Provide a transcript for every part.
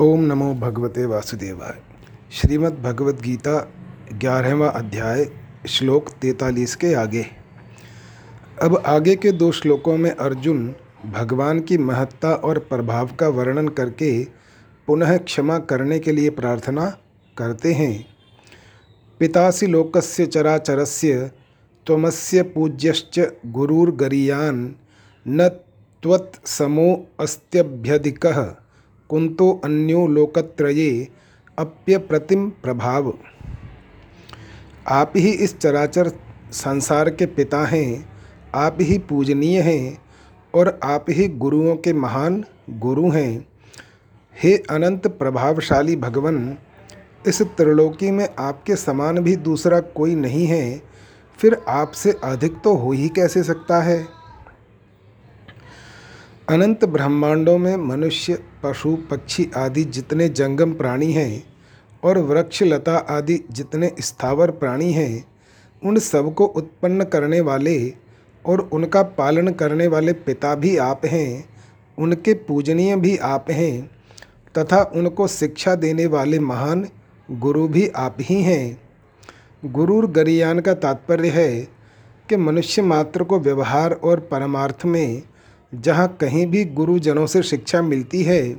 ओम नमो भगवते वासुदेवाय। श्रीमद् भगवद गीता ग्यारहवा अध्याय, श्लोक तैतालीस के आगे। अब आगे के दो श्लोकों में अर्जुन भगवान की महत्ता और प्रभाव का वर्णन करके पुनः क्षमा करने के लिए प्रार्थना करते हैं। पितासी लोकस्य चराचरस्य, त्वमस्य पूज्यश्च गुरुर्गरीयान, न त्वत्समो अस्त्यभ्यधिकः। कुंतो अन्यो लोकत्रये अप्यप्रतिम प्रभाव। आप ही इस चराचर संसार के पिता हैं, आप ही पूजनीय हैं, और आप ही गुरुओं के महान गुरु हैं। हे अनंत प्रभावशाली भगवन, इस त्रिलोकी में आपके समान भी दूसरा कोई नहीं है, फिर आपसे अधिक तो हो ही कैसे सकता है? अनंत ब्रह्मांडों में मनुष्य, पशु, पक्षी आदि जितने जंगम प्राणी हैं और वृक्ष, लता आदि जितने स्थावर प्राणी हैं, उन सबको उत्पन्न करने वाले और उनका पालन करने वाले पिता भी आप हैं, उनके पूजनीय भी आप हैं, तथा उनको शिक्षा देने वाले महान गुरु भी आप ही हैं। गुरुर गरियान का तात्पर्य है कि मनुष्य मात्र को व्यवहार और परमार्थ में जहाँ कहीं भी गुरुजनों से शिक्षा मिलती है,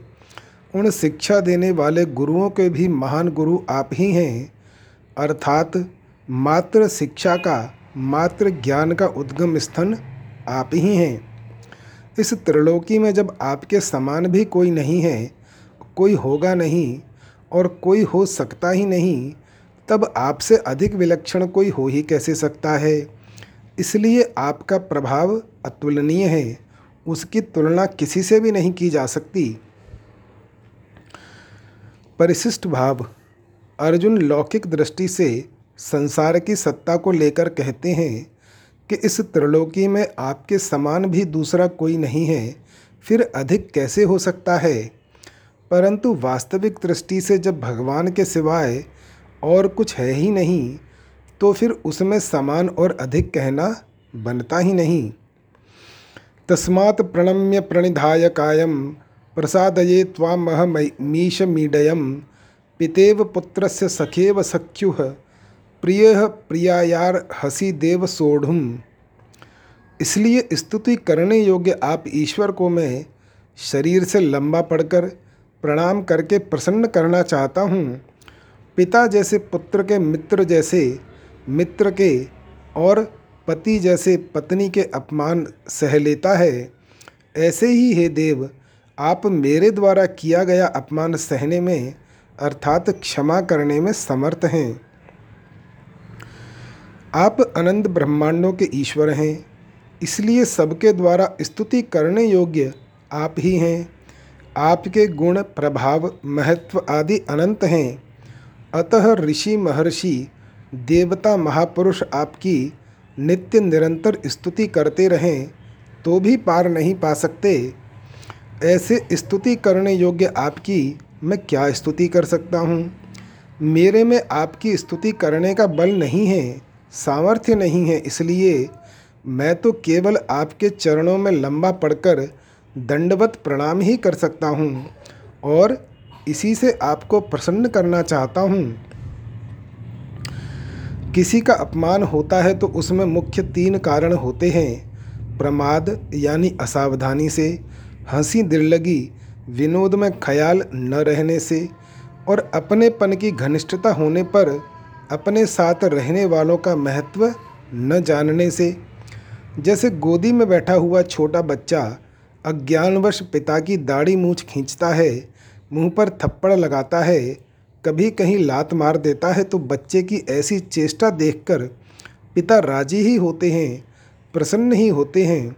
उन शिक्षा देने वाले गुरुओं के भी महान गुरु आप ही हैं। अर्थात मात्र शिक्षा का, मात्र ज्ञान का उद्गम स्थान आप ही हैं। इस त्रिलोकी में जब आपके समान भी कोई नहीं है, कोई होगा नहीं और कोई हो सकता ही नहीं, तब आपसे अधिक विलक्षण कोई हो ही कैसे सकता है? इसलिए आपका प्रभाव अतुलनीय है। उसकी तुलना किसी से भी नहीं की जा सकती। परिशिष्ट भाव, अर्जुन लौकिक दृष्टि से संसार की सत्ता को लेकर कहते हैं कि इस त्रिलोकी में आपके समान भी दूसरा कोई नहीं है, फिर अधिक कैसे हो सकता है? परंतु वास्तविक दृष्टि से जब भगवान के सिवाय और कुछ है ही नहीं तो फिर उसमें समान और अधिक कहना बनता ही नहीं। तस्मात् प्रणम्य प्रणिधाय कायं प्रसादये त्वामहमीशमीडयं, पितेव पुत्रस्य सखेव सख्युः, प्रिय प्रियायार हसी देव सोढ़ुम। इसलिए स्तुति करने योग्य आप ईश्वर को मैं शरीर से लंबा पड़कर प्रणाम करके प्रसन्न करना चाहता हूँ। पिता जैसे, पुत्र के मित्र जैसे, मित्र के और पति जैसे पत्नी के अपमान सह लेता है। ऐसे ही हे देव, आप मेरे द्वारा किया गया अपमान सहने में, अर्थात क्षमा करने में समर्थ हैं। आप अनंत ब्रह्मांडों के ईश्वर हैं, इसलिए सबके द्वारा स्तुति करने योग्य आप ही हैं। आपके गुण, प्रभाव, महत्व आदि अनंत हैं। अतः ऋषि महर्षि, देवता महापुरुष आपकी नित्य निरंतर स्तुति करते रहें तो भी पार नहीं पा सकते। ऐसे स्तुति करने योग्य आपकी मैं क्या स्तुति कर सकता हूँ? मेरे में आपकी स्तुति करने का बल नहीं है, सामर्थ्य नहीं है, इसलिए मैं तो केवल आपके चरणों में लंबा पड़कर दंडवत प्रणाम ही कर सकता हूँ और इसी से आपको प्रसन्न करना चाहता हूँ। किसी का अपमान होता है तो उसमें मुख्य तीन कारण होते हैं। प्रमाद, यानी असावधानी से, हँसी दिललगी विनोद में ख्याल न रहने से, और अपनेपन की घनिष्ठता होने पर अपने साथ रहने वालों का महत्व न जानने से। जैसे गोदी में बैठा हुआ छोटा बच्चा अज्ञानवश पिता की दाढ़ी मूछ खींचता है, मुँह पर थप्पड़ लगाता है कभी कहीं लात मार देता है तो बच्चे की ऐसी चेष्टा देखकर पिता राज़ी ही होते हैं, प्रसन्न ही होते हैं।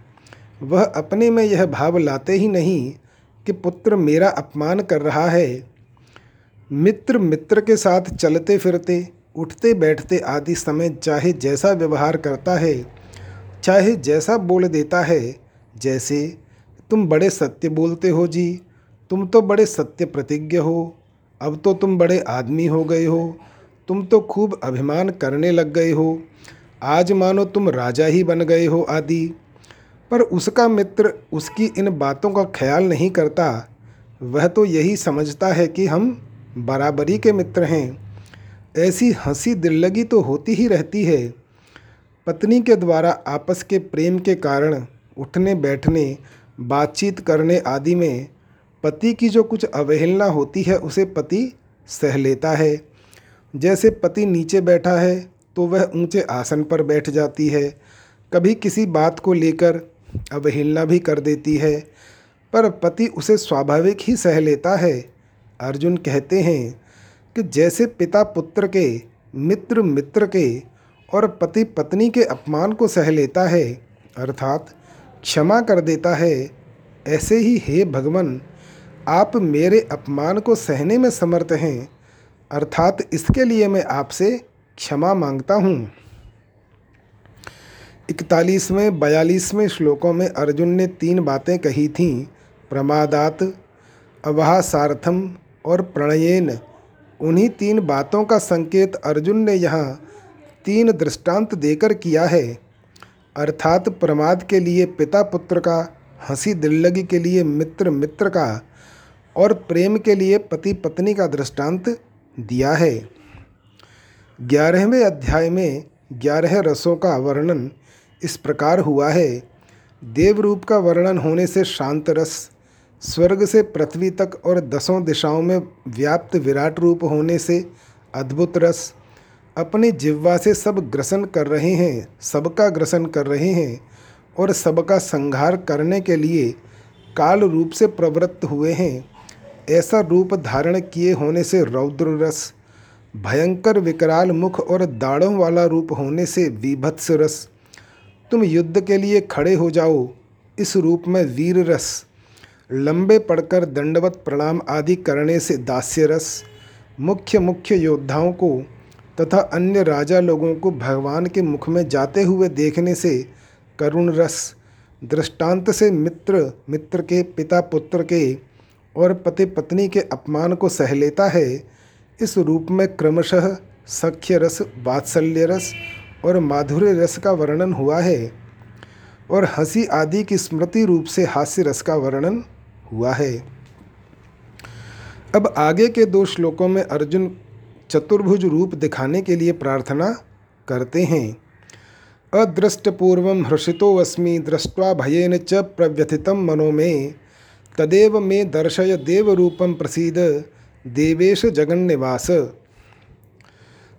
वह अपने में यह भाव लाते ही नहीं कि पुत्र मेरा अपमान कर रहा है। मित्र मित्र के साथ चलते फिरते, उठते बैठते आदि समय चाहे जैसा व्यवहार करता है, चाहे जैसा बोल देता है, जैसे, तुम बड़े सत्य बोलते हो जी, तुम तो बड़े सत्य प्रतिज्ञ हो अब तो तुम बड़े आदमी हो गए हो। तुम तो खूब अभिमान करने लग गए हो। आज मानो तुम राजा ही बन गए हो आदि। पर उसका मित्र उसकी इन बातों का ख्याल नहीं करता। वह तो यही समझता है कि हम बराबरी के मित्र हैं। ऐसी हँसी दिल्लगी तो होती ही रहती है। पत्नी के द्वारा आपस के प्रेम के कारण उठने बैठने बातचीत करने आदि में पति की जो कुछ अवहेलना होती है, उसे पति सह लेता है। जैसे पति नीचे बैठा है तो वह ऊँचे आसन पर बैठ जाती है। कभी किसी बात को लेकर अवहेलना भी कर देती है, पर पति उसे स्वाभाविक ही सह लेता है। अर्जुन कहते हैं कि जैसे पिता पुत्र के, मित्र मित्र के और पति पत्नी के अपमान को सह लेता है, अर्थात क्षमा कर देता है, ऐसे ही हे भगवान आप मेरे अपमान को सहने में समर्थ हैं, अर्थात इसके लिए मैं आपसे क्षमा माँगता हूँ। इकतालीसवें, बयालीसवें श्लोकों में अर्जुन ने तीन बातें कही थीं, प्रमादात अवहासार्थम और प्रणयेन। उन्हीं तीन बातों का संकेत अर्जुन ने यहाँ तीन दृष्टांत देकर किया है। अर्थात प्रमाद के लिए पिता पुत्र का, हँसी दिल्लगी के लिए मित्र मित्र का और प्रेम के लिए पति पत्नी का दृष्टांत दिया है। ग्यारहवें अध्याय में ग्यारह रसों का वर्णन इस प्रकार हुआ है। देव रूप का वर्णन होने से शांत रस, स्वर्ग से पृथ्वी तक और दसों दिशाओं में व्याप्त विराट रूप होने से अद्भुत रस, अपनी जिह्वा से सब ग्रसन कर रहे हैं, सबका ग्रसन कर रहे हैं और सबका संहार करने के लिए काल रूप से प्रवृत्त हुए हैं। ऐसा रूप धारण किए होने से रौद्र रस भयंकर विकराल मुख और दाढ़ों वाला रूप होने से विभत्स रस। तुम युद्ध के लिए खड़े हो जाओ, इस रूप में वीर रस। लंबे पड़कर दंडवत प्रणाम आदि करने से दास्य रस। मुख्य मुख्य योद्धाओं को तथा अन्य राजा लोगों को भगवान के मुख में जाते हुए देखने से करुण रस। दृष्टांत से मित्र मित्र के पिता पुत्र के और पति पत्नी के अपमान को सह लेता है, इस रूप में क्रमशः सख्य रस वात्सल्य रस और माधुर्य रस का वर्णन हुआ है और हँसी आदि की स्मृति रूप से हास्य रस का वर्णन हुआ है। अब आगे के दो श्लोकों में अर्जुन चतुर्भुज रूप दिखाने के लिए प्रार्थना करते हैं। अदृष्टपूर्व हर्षितोऽस्मि, दृष्ट्वा भयेन च प्रव्यथित मनो में। तदेव मे दर्शय देवरूपम प्रसीद, देवेश जगन्निवास।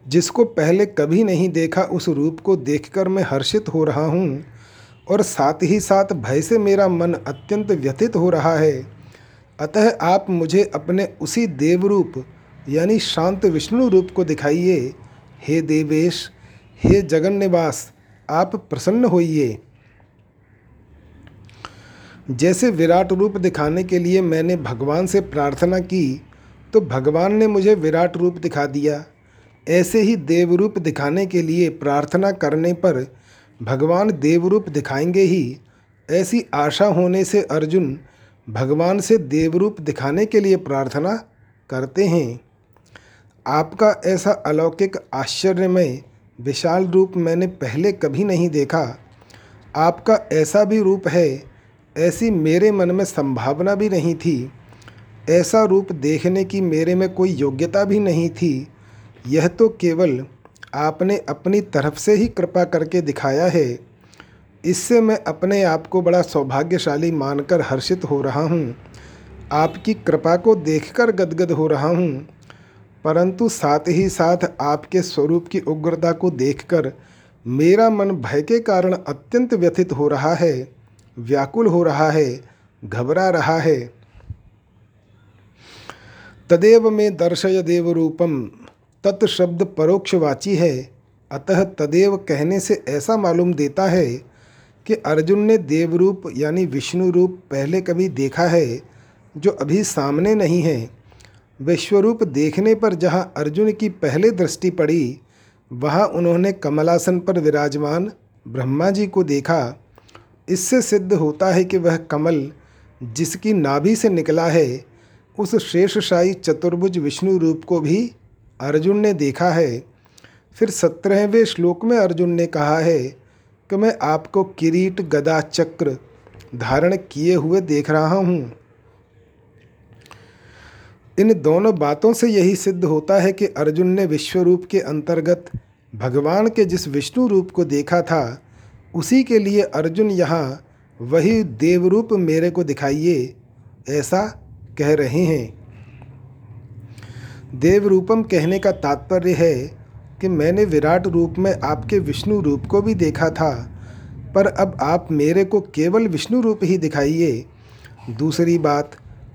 जिसको पहले कभी नहीं देखा, उस रूप को देखकर मैं हर्षित हो रहा हूँ और साथ ही साथ भय से मेरा मन अत्यंत व्यथित हो रहा है। अतः आप मुझे अपने उसी देवरूप, यानी शांत विष्णु रूप को दिखाइए। हे देवेश, हे जगन्निवास, आप प्रसन्न होइए। जैसे विराट रूप दिखाने के लिए मैंने भगवान से प्रार्थना की तो भगवान ने मुझे विराट रूप दिखा दिया। ऐसे ही देवरूप दिखाने के लिए प्रार्थना करने पर भगवान देवरूप दिखाएँगे ही। ऐसी आशा होने से अर्जुन भगवान से देवरूप दिखाने के लिए प्रार्थना करते हैं। आपका ऐसा अलौकिक आश्चर्यमय, विशाल रूप मैंने पहले कभी नहीं देखा। आपका ऐसा भी रूप है ऐसी मेरे मन में संभावना भी नहीं थी। ऐसा रूप देखने की मेरे में कोई योग्यता भी नहीं थी। यह तो केवल आपने अपनी तरफ़ से ही कृपा करके दिखाया है। इससे मैं अपने आप को बड़ा सौभाग्यशाली मानकर हर्षित हो रहा हूँ। आपकी कृपा को देखकर गदगद हो रहा हूँ। परंतु साथ ही साथ आपके स्वरूप की उग्रता को देखकर मेरा मन भय के कारण अत्यंत व्यथित हो रहा है। व्याकुल हो रहा है, घबरा रहा है। तदेव में दर्शय देव रूपम तत्शब्द परोक्षवाची है। अतः तदेव कहने से ऐसा मालूम देता है कि अर्जुन ने देवरूप यानी विष्णु रूप पहले कभी देखा है, जो अभी सामने नहीं है। विश्वरूप देखने पर जहाँ अर्जुन की पहले दृष्टि पड़ी, वहाँ उन्होंने कमलासन पर विराजमान ब्रह्मा जी को देखा। इससे सिद्ध होता है कि वह कमल जिसकी नाभि से निकला है, उस शेषशाही चतुर्भुज विष्णु रूप को भी अर्जुन ने देखा है। फिर सत्रहवें श्लोक में अर्जुन ने कहा है कि मैं आपको किरीट गदा चक्र धारण किए हुए देख रहा हूँ। इन दोनों बातों से यही सिद्ध होता है कि अर्जुन ने विश्व रूप के अंतर्गत भगवान के जिस विष्णु रूप को देखा था उसी के लिए अर्जुन यहाँ, वही देवरूप मेरे को दिखाइए, ऐसा कह रहे हैं। देवरूपम कहने का तात्पर्य है कि मैंने विराट रूप में आपके विष्णु रूप को भी देखा था, पर अब आप मेरे को केवल विष्णु रूप ही दिखाइए। दूसरी बात,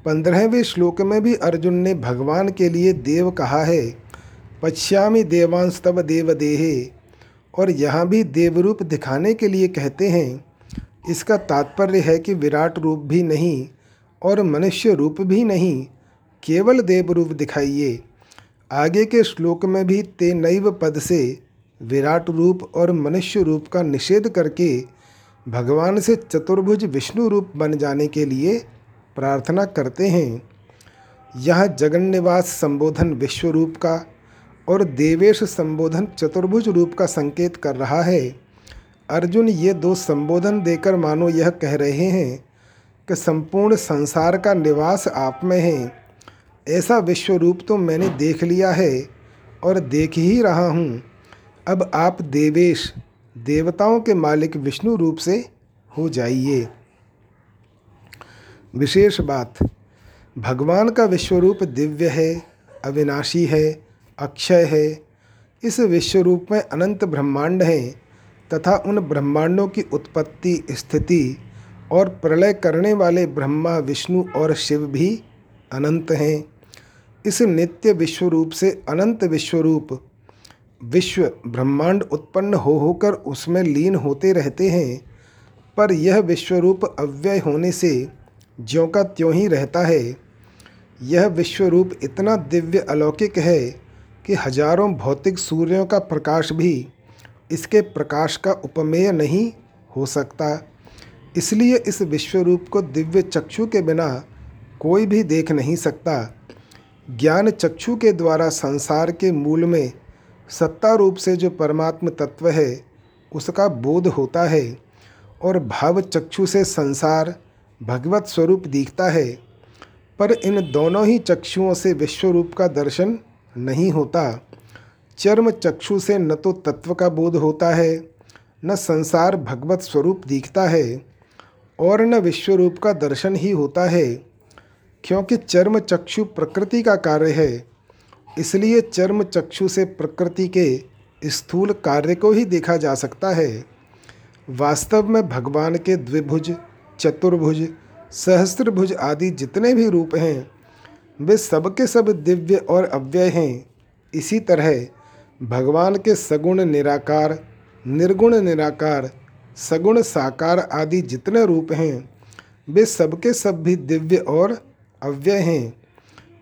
पंद्रहवें श्लोक में भी अर्जुन ने भगवान के लिए देव कहा है, पश्यामी देवांश तब देव देहे और यहाँ भी देवरूप दिखाने के लिए कहते हैं। इसका तात्पर्य है कि विराट रूप भी नहीं और मनुष्य रूप भी नहीं, केवल देव रूप दिखाइए। आगे के श्लोक में भी ते नैव पद से विराट रूप और मनुष्य रूप का निषेध करके भगवान से चतुर्भुज विष्णु रूप बन जाने के लिए प्रार्थना करते हैं। यह जगन्निवास संबोधन विश्व रूप का और देवेश संबोधन चतुर्भुज रूप का संकेत कर रहा है। अर्जुन ये दो संबोधन देकर मानो यह कह रहे हैं कि संपूर्ण संसार का निवास आप में है। ऐसा विश्व रूप तो मैंने देख लिया है और देख ही रहा हूँ। अब आप देवेश, देवताओं के मालिक विष्णु रूप से हो जाइए। विशेष बात, भगवान का विश्वरूप दिव्य है, अविनाशी है अक्षय है। इस विश्वरूप में अनंत ब्रह्मांड हैं तथा उन ब्रह्मांडों की उत्पत्ति, स्थिति और प्रलय करने वाले ब्रह्मा, विष्णु और शिव भी अनंत हैं। इस नित्य विश्वरूप से अनंत विश्वरूप विश्व ब्रह्मांड उत्पन्न हो होकर उसमें लीन होते रहते हैं। पर यह विश्वरूप अव्यय होने से ज्यों का त्यों ही रहता है। यह विश्वरूप इतना दिव्य अलौकिक है कि हज़ारों भौतिक सूर्यों का प्रकाश भी इसके प्रकाश का उपमेय नहीं हो सकता। इसलिए इस विश्वरूप को दिव्य चक्षु के बिना कोई भी देख नहीं सकता। ज्ञान चक्षु के द्वारा संसार के मूल में सत्ता रूप से जो परमात्म तत्व है, उसका बोध होता है और भाव चक्षु से संसार भगवत स्वरूप दिखता है। पर इन दोनों ही चक्षुओं से विश्वरूप का दर्शन नहीं होता। चर्म चक्षु से न तो तत्व का बोध होता है, न संसार भगवत स्वरूप दिखता है, और न विश्वरूप का दर्शन ही होता है, क्योंकि चर्म चक्षु प्रकृति का कार्य है। इसलिए चर्म चक्षु से प्रकृति के स्थूल कार्य को ही देखा जा सकता है। वास्तव में भगवान के द्विभुज, चतुर्भुज, सहस्त्रभुज आदि जितने भी रूप हैं वे सबके सब दिव्य और अव्यय हैं। इसी तरह भगवान के सगुण निराकार, निर्गुण निराकार, सगुण साकार आदि जितने रूप हैं, वे सबके सब भी दिव्य और अव्यय हैं।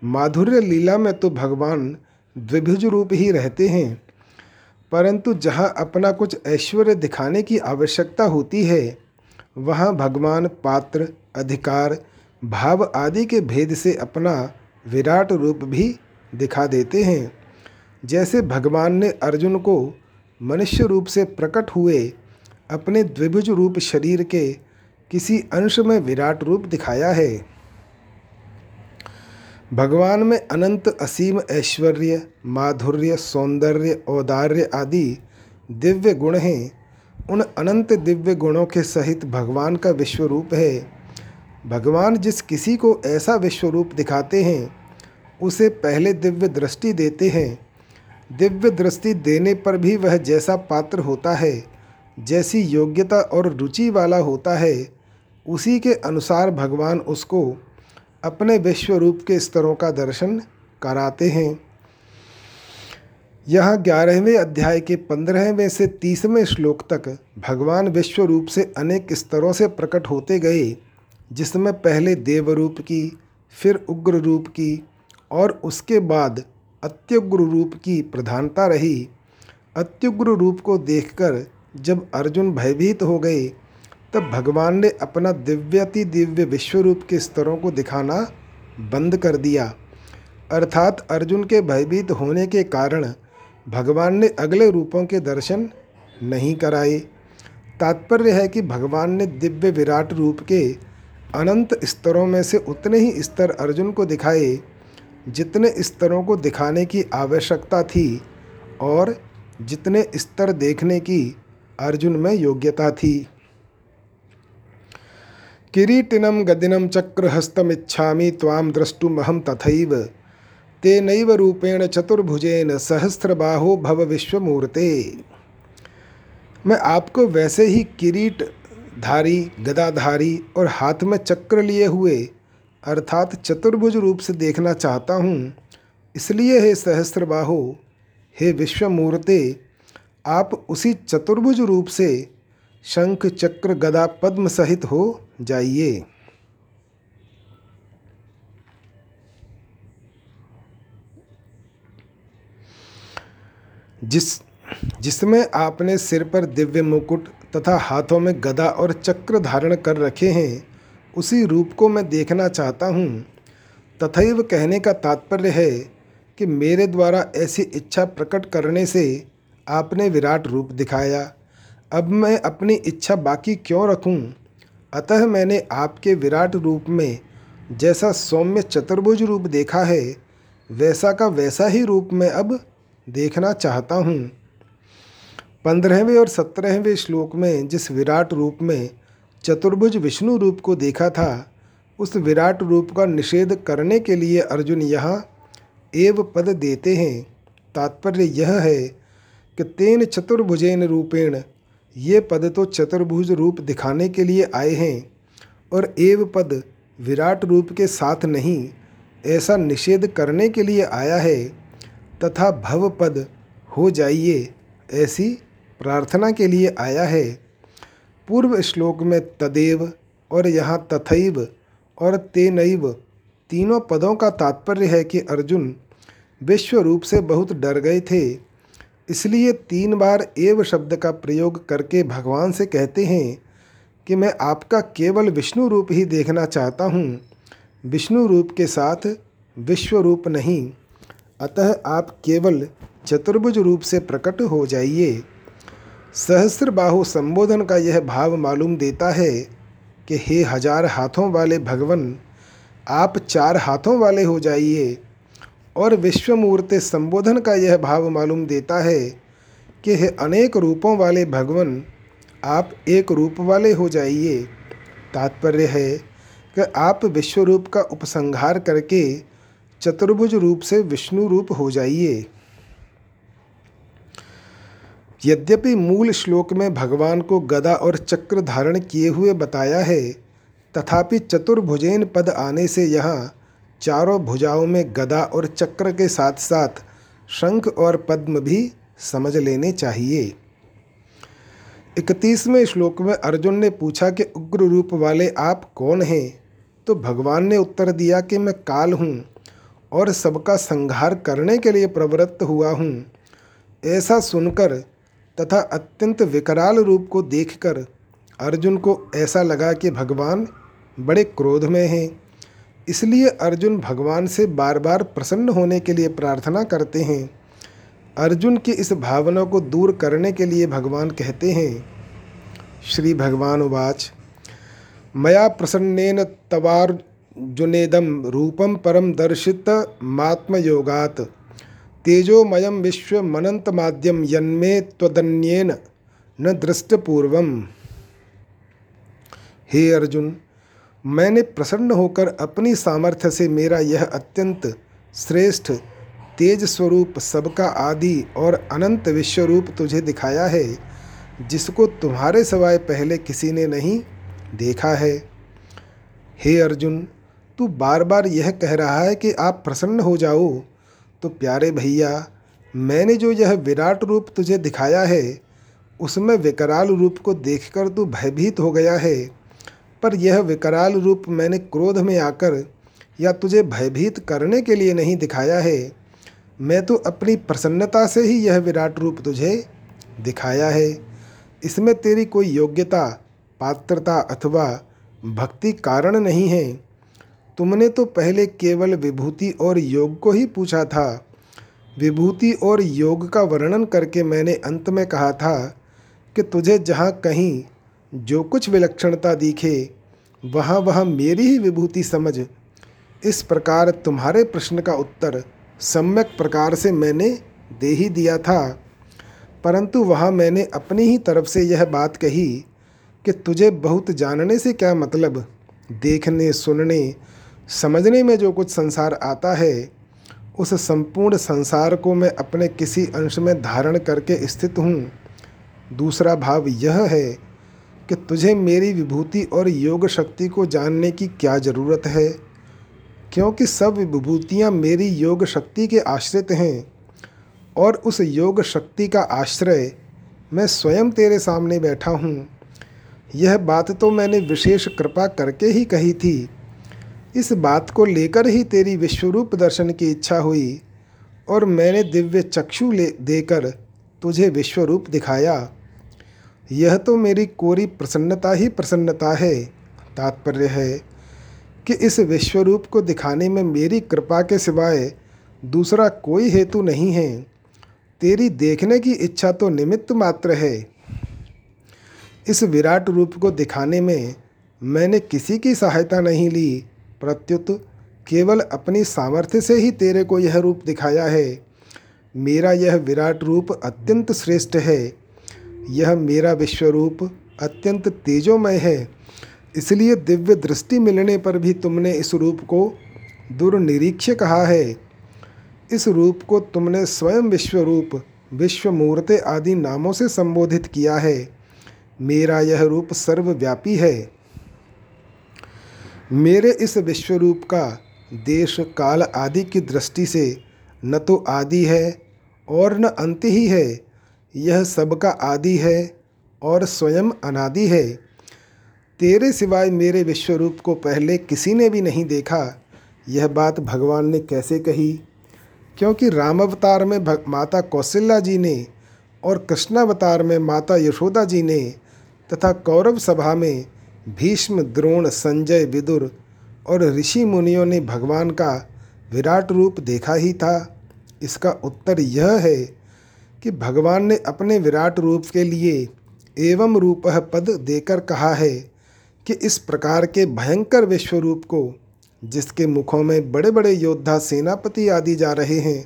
माधुर्य लीला में तो भगवान द्विभुज रूप ही रहते हैं। परंतु जहाँ अपना कुछ ऐश्वर्य दिखाने की आवश्यकता होती है, वहाँ भगवान पात्र, अधिकार, भाव आदि के भेद से अपना विराट रूप भी दिखा देते हैं। जैसे भगवान ने अर्जुन को मनुष्य रूप से प्रकट हुए, अपने द्विभुज रूप शरीर के किसी अंश में विराट रूप दिखाया है। भगवान में अनंत असीम ऐश्वर्य, माधुर्य, सौंदर्य, औदार्य आदि दिव्य गुण हैं। उन अनंत दिव्य गुणों के सहित भगवान का विश्व रूप है। भगवान जिस किसी को ऐसा विश्व रूप दिखाते हैं, उसे पहले दिव्य दृष्टि देते हैं। दिव्य दृष्टि देने पर भी वह जैसा पात्र होता है, जैसी योग्यता और रुचि वाला होता है, उसी के अनुसार भगवान उसको अपने विश्व रूप के स्तरों का दर्शन कराते हैं। यहाँ ग्यारहवें अध्याय के पंद्रहवें से तीसवें श्लोक तक भगवान विश्व रूप से अनेक स्तरों से प्रकट होते गए। जिसमें पहले देवरूप की, फिर उग्र रूप की और उसके बाद अत्युग्र रूप की प्रधानता रही अत्युग्र रूप को देखकर जब अर्जुन भयभीत हो गए, तब भगवान ने अपना दिव्यति दिव्य विश्वरूप के स्तरों को दिखाना बंद कर दिया। अर्थात अर्जुन के भयभीत होने के कारण भगवान ने अगले रूपों के दर्शन नहीं कराए। तात्पर्य है कि भगवान ने दिव्य विराट रूप के अनंत स्तरों में से उतने ही स्तर अर्जुन को दिखाए, जितने स्तरों को दिखाने की आवश्यकता थी और जितने स्तर देखने की अर्जुन में योग्यता थी। किरीटिनम गदिनम चक्रहस्तमिच्छामि त्वाम द्रष्टुमहम तथैव तेनैव रूपेण चतुर्भुजेन सहस्रबाहो भव विश्वमूर्ते। मैं आपको वैसे ही किरीट धारी, गदाधारी और हाथ में चक्र लिए हुए, अर्थात चतुर्भुज रूप से देखना चाहता हूँ। इसलिए हे सहस्त्रबाहो हे विश्वमूर्ते, आप उसी चतुर्भुज रूप से शंख, चक्र, गदा, पद्म सहित हो जाइए। जिस, जिसमें आपने सिर पर दिव्य मुकुट तथा हाथों में गदा और चक्र धारण कर रखे हैं, उसी रूप को मैं देखना चाहता हूँ। तथैव कहने का तात्पर्य है कि मेरे द्वारा ऐसी इच्छा प्रकट करने से आपने विराट रूप दिखाया। अब मैं अपनी इच्छा बाकी क्यों रखूँ? अतः मैंने आपके विराट रूप में जैसा सौम्य चतुर्भुज रूप देखा है, वैसा का वैसा ही रूप मैं अब देखना चाहता हूँ। पंद्रहवें और सत्रहवें श्लोक में जिस विराट रूप में चतुर्भुज विष्णु रूप को देखा था, उस विराट रूप का निषेध करने के लिए अर्जुन यहाँ एव पद देते हैं। तात्पर्य यह है कि तेन चतुर्भुजेन रूपेण ये पद तो चतुर्भुज रूप दिखाने के लिए आए हैं और एव पद विराट रूप के साथ नहीं, ऐसा निषेध करने के लिए आया है, तथा भव पद हो जाइए, ऐसी प्रार्थना के लिए आया है। पूर्व श्लोक में तदेव और यहाँ तथैव और तेनैव तीनों पदों का तात्पर्य है कि अर्जुन विश्व रूप से बहुत डर गए थे। इसलिए तीन बार एव शब्द का प्रयोग करके भगवान से कहते हैं कि मैं आपका केवल विष्णु रूप ही देखना चाहता हूँ। विष्णु रूप के साथ विश्व रूप नहीं। अतः आप केवल चतुर्भुज रूप से प्रकट हो जाइए। सहस्र बाहु संबोधन का यह भाव मालूम देता है कि हे हज़ार हाथों वाले भगवन, आप चार हाथों वाले हो जाइए। और विश्वमूर्ति संबोधन का यह भाव मालूम देता है कि हे अनेक रूपों वाले भगवन, आप एक रूप वाले हो जाइए। तात्पर्य है कि आप विश्व रूप का उपसंहार करके चतुर्भुज रूप से विष्णु रूप हो जाइए। यद्यपि मूल श्लोक में भगवान को गदा और चक्र धारण किए हुए बताया है, तथापि चतुर्भुजेन पद आने से यहाँ चारों भुजाओं में गदा और चक्र के साथ साथ शंख और पद्म भी समझ लेने चाहिए। इकतीसवें श्लोक में अर्जुन ने पूछा कि उग्र रूप वाले आप कौन हैं? तो भगवान ने उत्तर दिया कि मैं काल हूँ और सबका संहार करने के लिए प्रवृत्त हुआ हूँ। ऐसा सुनकर तथा अत्यंत विकराल रूप को देखकर अर्जुन को ऐसा लगा कि भगवान बड़े क्रोध में हैं। इसलिए अर्जुन भगवान से बार बार प्रसन्न होने के लिए प्रार्थना करते हैं। अर्जुन की इस भावना को दूर करने के लिए भगवान कहते हैं, श्री भगवान उवाच, मया प्रसन्नेन तवार्जुनेदम रूपम परम दर्शित मात्मयोगात। तेजोमयम विश्व मनंत माध्यम यन्मे त्वदन्येन न दृष्टपूर्वम। हे अर्जुन, मैंने प्रसन्न होकर अपनी सामर्थ्य से मेरा यह अत्यंत श्रेष्ठ तेज स्वरूप सबका आदि और अनंत विश्वरूप तुझे दिखाया है, जिसको तुम्हारे सवाए पहले किसी ने नहीं देखा है। हे अर्जुन, तू बार बार यह कह रहा है कि आप प्रसन्न हो जाओ। तो प्यारे भैया, मैंने जो यह विराट रूप तुझे दिखाया है, उसमें विकराल रूप को देखकर तू भयभीत हो गया है। पर यह विकराल रूप मैंने क्रोध में आकर या तुझे भयभीत करने के लिए नहीं दिखाया है। मैं तो अपनी प्रसन्नता से ही यह विराट रूप तुझे दिखाया है। इसमें तेरी कोई योग्यता, पात्रता अथवा भक्ति कारण नहीं है। तुमने तो पहले केवल विभूति और योग को ही पूछा था। विभूति और योग का वर्णन करके मैंने अंत में कहा था कि तुझे जहाँ कहीं जो कुछ विलक्षणता दिखे, वहाँ वहाँ मेरी ही विभूति समझ। इस प्रकार तुम्हारे प्रश्न का उत्तर सम्यक प्रकार से मैंने दे ही दिया था। परंतु वहाँ मैंने अपनी ही तरफ़ से यह बात कही कि तुझे बहुत जानने से क्या मतलब? देखने, सुनने समझने में जो कुछ संसार आता है, उस संपूर्ण संसार को मैं अपने किसी अंश में धारण करके स्थित हूँ। दूसरा भाव यह है कि तुझे मेरी विभूति और योग शक्ति को जानने की क्या ज़रूरत है? क्योंकि सब विभूतियाँ मेरी योग शक्ति के आश्रित हैं और उस योग शक्ति का आश्रय मैं स्वयं तेरे सामने बैठा हूँ। यह बात तो मैंने विशेष कृपा करके ही कही थी। इस बात को लेकर ही तेरी विश्वरूप दर्शन की इच्छा हुई, और मैंने दिव्य चक्षु ले, देकर तुझे विश्वरूप दिखाया। यह तो मेरी कोरी प्रसन्नता ही प्रसन्नता है। तात्पर्य है कि इस विश्वरूप को दिखाने में मेरी कृपा के सिवाय दूसरा कोई हेतु नहीं है। तेरी देखने की इच्छा तो निमित्त मात्र है। इस विराट रूप को दिखाने में मैंने किसी की सहायता नहीं ली। प्रत्युत, केवल अपनी सामर्थ्य से ही तेरे को यह रूप दिखाया है। मेरा यह विराट रूप अत्यंत श्रेष्ठ है। यह मेरा विश्वरूप अत्यंत तेजोमय है। इसलिए दिव्य दृष्टि मिलने पर भी तुमने इस रूप को दुर्निरीक्ष कहा है। इस रूप को तुमने स्वयं विश्वरूप, विश्वमूर्ते आदि नामों से संबोधित किया है। मेरा यह रूप सर्वव्यापी है। मेरे इस विश्वरूप का देश काल आदि की दृष्टि से न तो आदि है और न अंत ही है। यह सबका आदि है और स्वयं अनादि है। तेरे सिवाय मेरे विश्वरूप को पहले किसी ने भी नहीं देखा। यह बात भगवान ने कैसे कही? क्योंकि राम अवतार में भग, माता कौशल्या जी ने और कृष्णावतार में माता यशोदा जी ने तथा कौरव सभा में भीष्म, द्रोण, संजय, विदुर और ऋषि मुनियों ने भगवान का विराट रूप देखा ही था। इसका उत्तर यह है कि भगवान ने अपने विराट रूप के लिए एवं रूप पद देकर कहा है कि इस प्रकार के भयंकर विश्व रूप को, जिसके मुखों में बड़े बड़े योद्धा, सेनापति आदि जा रहे हैं,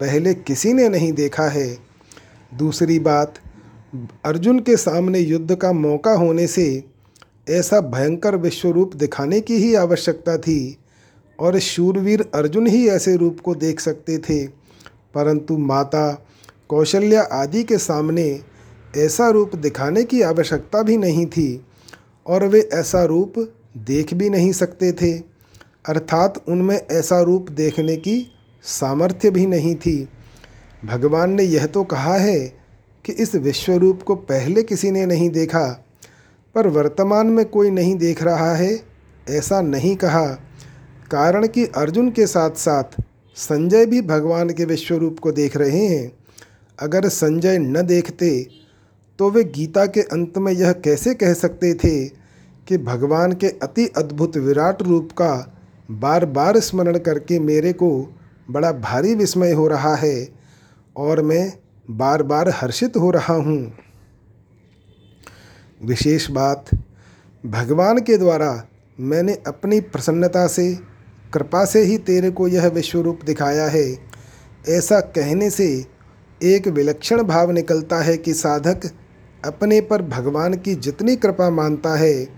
पहले किसी ने नहीं देखा है। दूसरी बात, अर्जुन के सामने युद्ध का मौका होने से ऐसा भयंकर विश्वरूप दिखाने की ही आवश्यकता थी और शूरवीर अर्जुन ही ऐसे रूप को देख सकते थे। परंतु माता, कौशल्या आदि के सामने ऐसा रूप दिखाने की आवश्यकता भी नहीं थी और वे ऐसा रूप देख भी नहीं सकते थे। अर्थात उनमें ऐसा रूप देखने की सामर्थ्य भी नहीं थी। भगवान ने यह तो कहा है कि इस विश्वरूप को पहले किसी ने नहीं देखा। पर वर्तमान में कोई नहीं देख रहा है, ऐसा नहीं कहा। कारण कि अर्जुन के साथ साथ संजय भी भगवान के विश्वरूप को देख रहे हैं। अगर संजय न देखते तो वे गीता के अंत में यह कैसे कह सकते थे कि भगवान के अति अद्भुत विराट रूप का बार बार स्मरण करके मेरे को बड़ा भारी विस्मय हो रहा है और मैं बार बार हर्षित हो रहा हूँ। विशेष बात, भगवान के द्वारा मैंने अपनी प्रसन्नता से, कृपा से ही तेरे को यह विश्वरूप दिखाया है। ऐसा कहने से एक विलक्षण भाव निकलता है कि साधक अपने पर भगवान की जितनी कृपा मानता है,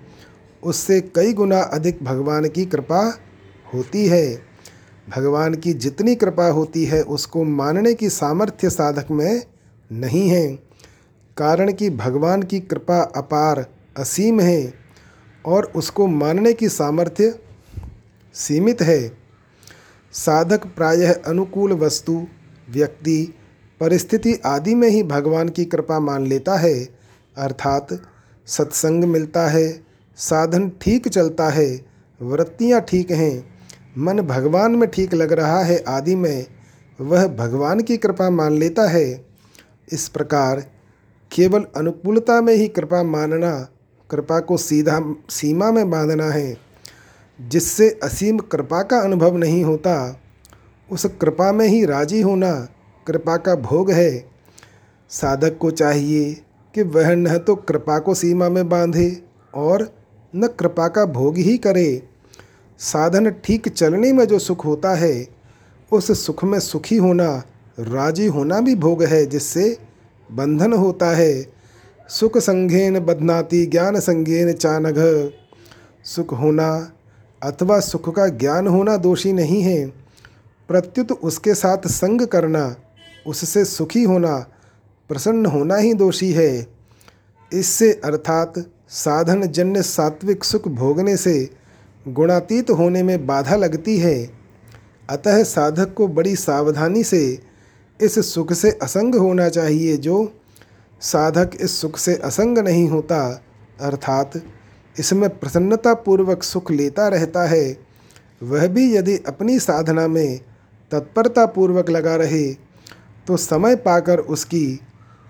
उससे कई गुना अधिक भगवान की कृपा होती है। भगवान की जितनी कृपा होती है, उसको मानने की सामर्थ्य साधक में नहीं है। कारण कि भगवान की कृपा अपार असीम है और उसको मानने की सामर्थ्य सीमित है। साधक प्रायः अनुकूल वस्तु, व्यक्ति, परिस्थिति आदि में ही भगवान की कृपा मान लेता है। अर्थात सत्संग मिलता है, साधन ठीक चलता है, वृत्तियाँ ठीक हैं, मन भगवान में ठीक लग रहा है आदि में, वह भगवान की कृपा मान लेता है। इस प्रकार केवल अनुकूलता में ही कृपा मानना, कृपा को सीधा, सीमा में बांधना है। जिससे असीम कृपा का अनुभव नहीं होता, उस कृपा में ही राज़ी होना कृपा का भोग है। साधक को चाहिए कि वह न तो कृपा को सीमा में बांधे और न कृपा का भोग ही करे। साधन ठीक चलने में जो सुख होता है, उस सुख में सुखी होना, राज़ी होना भी भोग है, जिससे बंधन होता है। सुख संघेन बदनाती, ज्ञान संघेन चानघ। सुख होना अथवा सुख का ज्ञान होना दोषी नहीं है। प्रत्युत उसके साथ संग करना, उससे सुखी होना, प्रसन्न होना ही दोषी है। इससे अर्थात साधन जन्य सात्विक सुख भोगने से गुणातीत होने में बाधा लगती है। अतः साधक को बड़ी सावधानी से इस सुख से असंग होना चाहिए। जो साधक इस सुख से असंग नहीं होता, अर्थात इसमें प्रसन्नतापूर्वक सुख लेता रहता है, वह भी यदि अपनी साधना में तत्परतापूर्वक लगा रहे तो समय पाकर उसकी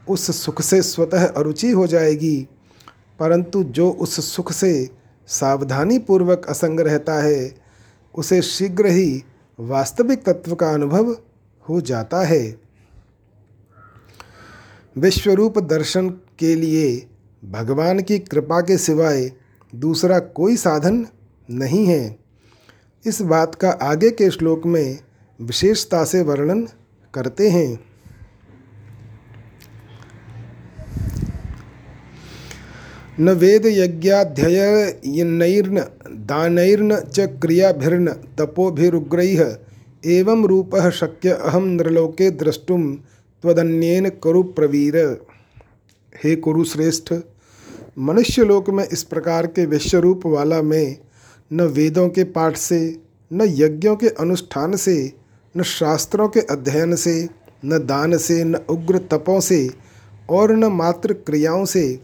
उस सुख से स्वतः अरुचि हो जाएगी। परंतु जो उस सुख से सावधानी पूर्वक असंग रहता है, उसे शीघ्र ही वास्तविक तत्व का अनुभव हो जाता है। विश्वरूप दर्शन के लिए भगवान की कृपा के सिवाय दूसरा कोई साधन नहीं है। इस बात का आगे के श्लोक में विशेषता से वर्णन करते हैं। न वेद यज्ञाध्ययनैर्न दानैर्न च क्रियाभिर्न तपोभिरुग्रैः एवं रूपः शक्य अहम नृलोके द्रष्टुम त्वदन्येन कुरु प्रवीर। हे कुरुश्रेष्ठ मनुष्य लोक में इस प्रकार के विश्वरूप वाला मैं न वेदों के पाठ से, न यज्ञों के अनुष्ठान से, न शास्त्रों के अध्ययन से, न दान से, न उग्र तपों से, और न मात्र क्रियाओं से,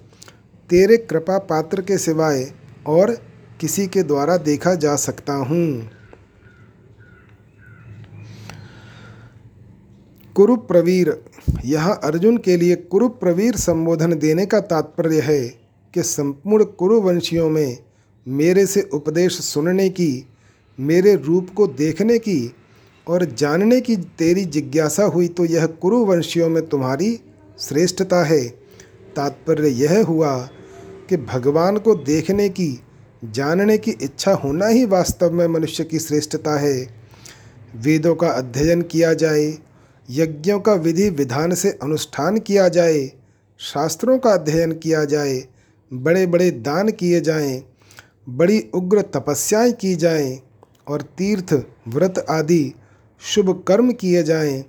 तेरे कृपा पात्र के सिवाय और किसी के द्वारा देखा जा सकता हूँ। कुरुप्रवीर। यहाँ अर्जुन के लिए कुरुप्रवीर संबोधन देने का तात्पर्य है कि संपूर्ण कुरुवंशियों में मेरे से उपदेश सुनने की, मेरे रूप को देखने की और जानने की तेरी जिज्ञासा हुई तो यह कुरुवंशियों में तुम्हारी श्रेष्ठता है। तात्पर्य यह हुआ कि भगवान को देखने की, जानने की इच्छा होना ही वास्तव में मनुष्य की श्रेष्ठता है। वेदों का अध्ययन किया जाए यज्ञों का विधि विधान से अनुष्ठान किया जाए शास्त्रों का अध्ययन किया जाए बड़े बड़े दान किए जाएँ, बड़ी उग्र तपस्याएँ की जाएँ और तीर्थ व्रत आदि शुभ कर्म किए जाएँ,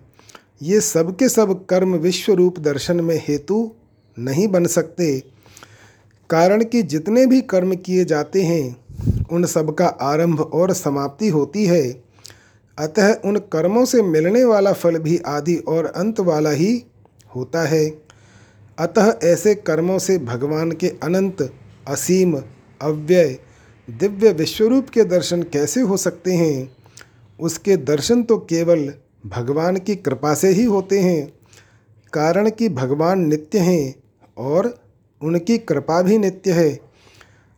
ये सब के सब कर्म विश्व रूप दर्शन में हेतु नहीं बन सकते। कारण कि जितने भी कर्म किए जाते हैं उन सब का आरंभ और समाप्ति होती है। अतः उन कर्मों से मिलने वाला फल भी आदि और अंत वाला ही होता है। अतः ऐसे कर्मों से भगवान के अनंत, असीम, अव्यय, दिव्य विश्वरूप के दर्शन कैसे हो सकते हैं? उसके दर्शन तो केवल भगवान की कृपा से ही होते हैं, कारण कि भगवान नित्य हैं और उनकी कृपा भी नित्य है।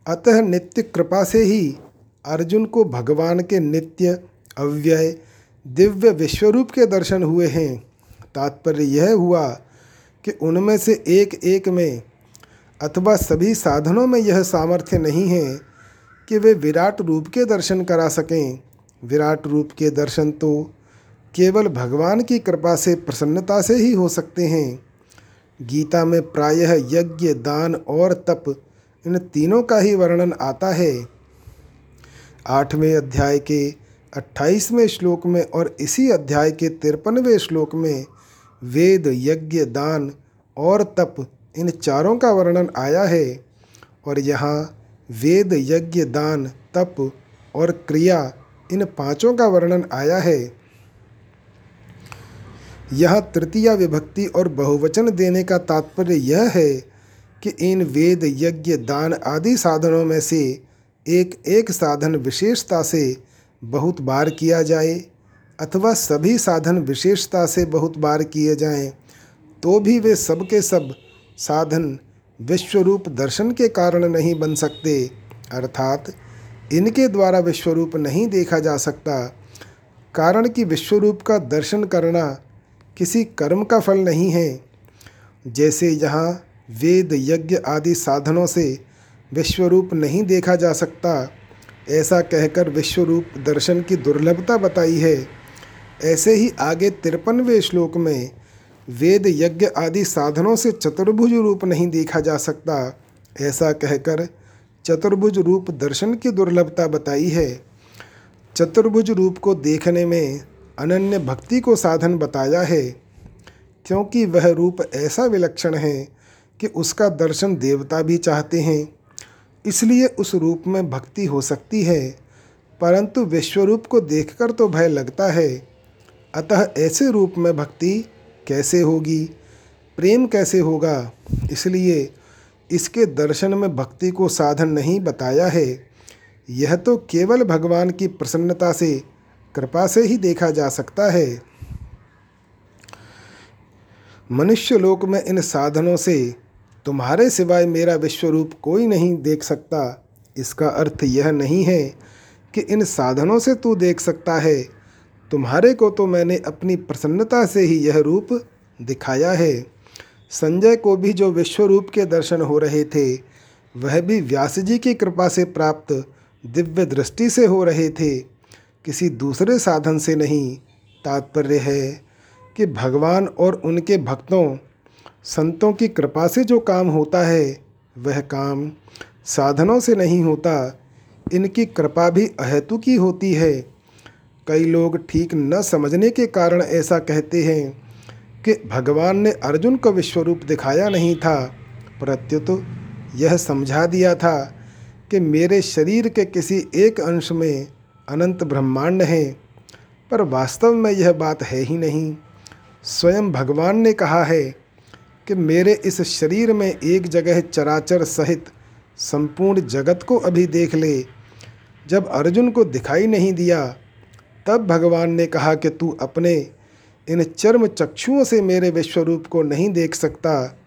अतः नित्य कृपा से ही अर्जुन को भगवान के नित्य अव्यय दिव्य विश्वरूप के दर्शन हुए हैं। तात्पर्य यह हुआ कि उनमें से एक एक में अथवा सभी साधनों में यह सामर्थ्य नहीं है कि वे विराट रूप के दर्शन करा सकें। विराट रूप के दर्शन तो केवल भगवान की कृपा से, प्रसन्नता से ही हो सकते हैं। गीता में प्रायः यज्ञ, दान और तप इन तीनों का ही वर्णन आता है। आठवें अध्याय के अट्ठाईसवें श्लोक में और इसी अध्याय के तिरपनवें श्लोक में वेद, यज्ञ, दान और तप, इन चारों का वर्णन आया है। और यहाँ वेद, यज्ञ, दान, तप और क्रिया, इन पाँचों का वर्णन आया है। यह तृतीया विभक्ति और बहुवचन देने का तात्पर्य यह है कि इन वेद, यज्ञ, दान आदि साधनों में से एक एक साधन विशेषता से बहुत बार किया जाए अथवा सभी साधन विशेषता से बहुत बार किए जाएँ तो भी वे सब के सब साधन विश्वरूप दर्शन के कारण नहीं बन सकते। अर्थात, इनके द्वारा विश्वरूप नहीं देखा जा सकता। कारण कि विश्वरूप का दर्शन करना किसी कर्म का फल नहीं है। जैसे यहाँ वेद, यज्ञ आदि साधनों से विश्वरूप नहीं देखा जा सकता। ऐसा कहकर विश्वरूप दर्शन की दुर्लभता बताई है। ऐसे ही आगे तिरपनवें श्लोक में वेद यज्ञ आदि साधनों से चतुर्भुज रूप नहीं देखा जा सकता। ऐसा कहकर चतुर्भुज रूप दर्शन की दुर्लभता बताई है। चतुर्भुज रूप को देखने में अनन्य भक्ति को साधन बताया है। क्योंकि वह रूप ऐसा विलक्षण है कि उसका दर्शन देवता भी चाहते हैं। इसलिए उस रूप में भक्ति हो सकती है, परंतु विश्वरूप को देखकर तो भय लगता है। अतः ऐसे रूप में भक्ति कैसे होगी? प्रेम कैसे होगा? इसलिए इसके दर्शन में भक्ति को साधन नहीं बताया है। यह तो केवल भगवान की प्रसन्नता से, कृपा से ही देखा जा सकता है। मनुष्य लोक में इन साधनों से तुम्हारे सिवाय मेरा विश्वरूप कोई नहीं देख सकता। इसका अर्थ यह नहीं है कि इन साधनों से तू देख सकता है। तुम्हारे को तो मैंने अपनी प्रसन्नता से ही यह रूप दिखाया है। संजय को भी जो विश्वरूप के दर्शन हो रहे थे, वह भी व्यास जी की कृपा से प्राप्त दिव्य दृष्टि से हो रहे थे। किसी दूसरे साधन से नहीं। तात्पर्य है कि भगवान और उनके भक्तों संतों की कृपा से जो काम होता है, वह काम साधनों से नहीं होता। इनकी कृपा भी अहेतु की होती है। कई लोग ठीक न समझने के कारण ऐसा कहते हैं कि भगवान ने अर्जुन को विश्वरूप दिखाया नहीं था। प्रत्युत यह समझा दिया था कि मेरे शरीर के किसी एक अंश में अनंत ब्रह्मांड है, पर वास्तव में यह बात है ही नहीं। स्वयं भगवान ने कहा है कि मेरे इस शरीर में एक जगह चराचर सहित संपूर्ण जगत को अभी देख ले। जब अर्जुन को दिखाई नहीं दिया, तब भगवान ने कहा कि तू अपने इन चर्म चक्षुओं से मेरे विश्वरूप को नहीं देख सकता।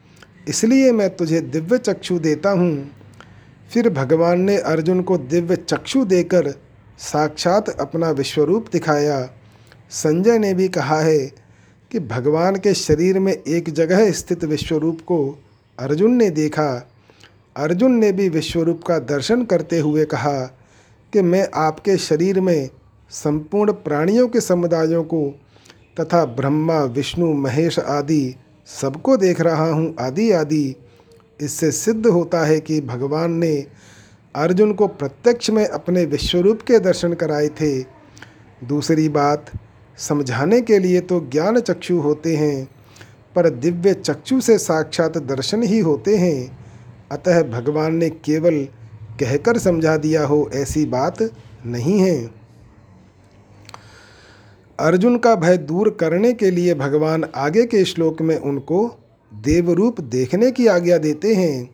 इसलिए मैं तुझे दिव्य चक्षु देता हूँ। फिर भगवान ने अर्जुन को दिव्य चक्षु देकर साक्षात अपना विश्वरूप दिखाया। संजय ने भी कहा है कि भगवान के शरीर में एक जगह स्थित विश्वरूप को अर्जुन ने देखा। अर्जुन ने भी विश्वरूप का दर्शन करते हुए कहा कि मैं आपके शरीर में संपूर्ण प्राणियों के समुदायों को तथा ब्रह्मा, विष्णु, महेश आदि सबको देख रहा हूँ, आदि आदि। इससे सिद्ध होता है कि भगवान ने अर्जुन को प्रत्यक्ष में अपने विश्वरूप के दर्शन कराए थे। दूसरी बात समझाने के लिए तो ज्ञान चक्षु होते हैं, पर दिव्य चक्षु से साक्षात दर्शन ही होते हैं। अतः भगवान ने केवल कहकर समझा दिया हो ऐसी बात नहीं है। अर्जुन का भय दूर करने के लिए भगवान आगे के श्लोक में उनको देवरूप देखने की आज्ञा देते हैं।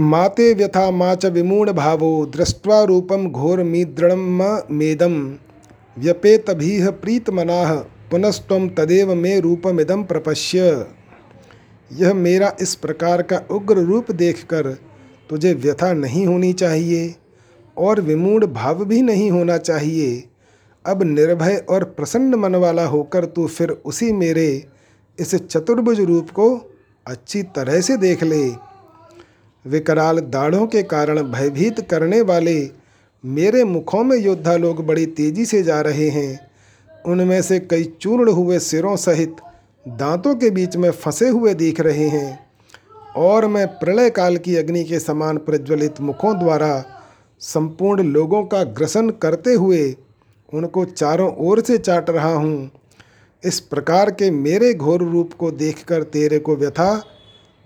माते व्यथा माच विमूढ़ भावो, दृष्ट्वा रूपम घोर मीद्रणम मेदम व्यपेतभीह प्रीतमनाह पुनस्व तदेव मे रूपमिदम प्रपश्य। यह मेरा इस प्रकार का उग्र रूप देखकर तुझे व्यथा नहीं होनी चाहिए और विमूढ़ भाव भी नहीं होना चाहिए। अब निर्भय और प्रसन्न मन वाला होकर तू फिर उसी मेरे इस चतुर्भुज रूप को अच्छी तरह से देख ले। विकराल दाढ़ों के कारण भयभीत करने वाले मेरे मुखों में योद्धा लोग बड़ी तेज़ी से जा रहे हैं। उनमें से कई चूर्ण हुए सिरों सहित दांतों के बीच में फंसे हुए दिख रहे हैं। और मैं प्रलय काल की अग्नि के समान प्रज्वलित मुखों द्वारा संपूर्ण लोगों का ग्रसन करते हुए उनको चारों ओर से चाट रहा हूँ। इस प्रकार के मेरे घोर रूप को देखकर तेरे को व्यथा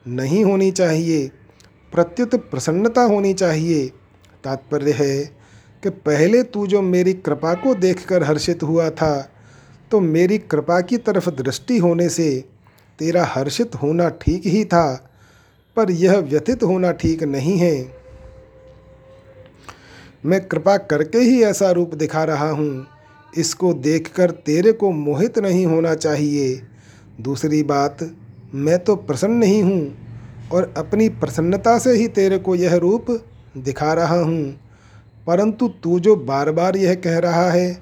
नहीं होनी चाहिए। प्रत्युत प्रसन्नता होनी चाहिए। तात्पर्य है कि पहले तू जो मेरी कृपा को देखकर हर्षित हुआ था तो मेरी कृपा की तरफ़ दृष्टि होने से तेरा हर्षित होना ठीक ही था, पर यह व्यथित होना ठीक नहीं है। मैं कृपा करके ही ऐसा रूप दिखा रहा हूँ। इसको देखकर तेरे को मोहित नहीं होना चाहिए। दूसरी बात, मैं तो प्रसन्न ही हूँ और अपनी प्रसन्नता से ही तेरे को यह रूप दिखा रहा हूँ। परंतु तू जो बार बार यह कह रहा है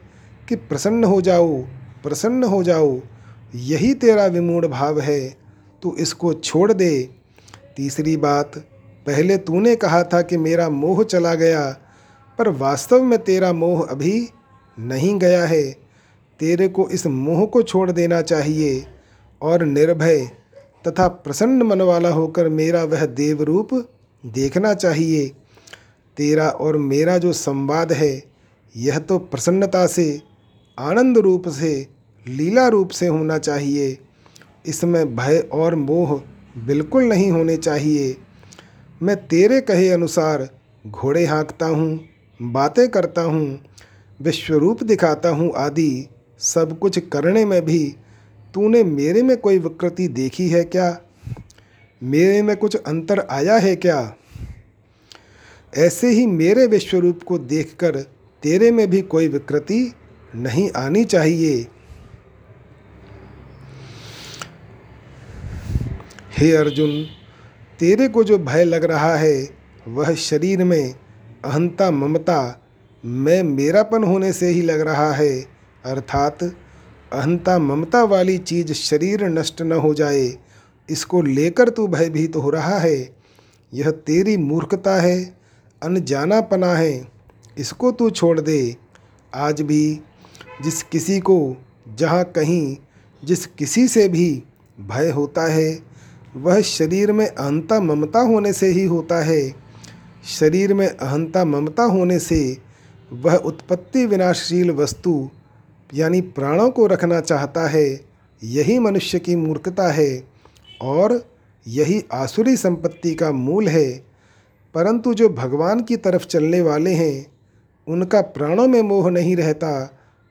कि प्रसन्न हो जाओ, प्रसन्न हो जाओ, यही तेरा विमूढ़ भाव है तो इसको छोड़ दे। तीसरी बात, पहले तूने कहा था कि मेरा मोह चला गया, पर वास्तव में तेरा मोह अभी नहीं गया है। तेरे को इस मोह को छोड़ देना चाहिए और निर्भय तथा प्रसन्न मन वाला होकर मेरा वह देव रूप देखना चाहिए। तेरा और मेरा जो संवाद है, यह तो प्रसन्नता से, आनंद रूप से, लीला रूप से होना चाहिए। इसमें भय और मोह बिल्कुल नहीं होने चाहिए। मैं तेरे कहे अनुसार घोड़े हाँकता हूँ, बातें करता हूँ, विश्वरूप दिखाता हूँ आदि, सब कुछ करने में भी। तूने मेरे में कोई विकृति देखी है क्या? मेरे में कुछ अंतर आया है क्या? ऐसे ही मेरे विश्वरूप को देखकर तेरे में भी कोई विकृति नहीं आनी चाहिए। हे अर्जुन, तेरे को जो भय लग रहा है, वह शरीर में अहंता ममता मैं मेरापन होने से ही लग रहा है। अर्थात अहंता ममता वाली चीज़ शरीर नष्ट न हो जाए, इसको लेकर तू भयभीत तो हो रहा है। यह तेरी मूर्खता है। अनजानापना है, इसको तू छोड़ दे। आज भी जिस किसी को जहाँ कहीं, जिस किसी से भी भय होता है, वह शरीर में अहंता ममता होने से ही होता है। शरीर में अहंता ममता होने से वह उत्पत्ति विनाशशील वस्तु, यानी प्राणों को रखना चाहता है, यही मनुष्य की मूर्खता है और यही आसुरी संपत्ति का मूल है। परंतु जो भगवान की तरफ़ चलने वाले हैं, उनका प्राणों में मोह नहीं रहता।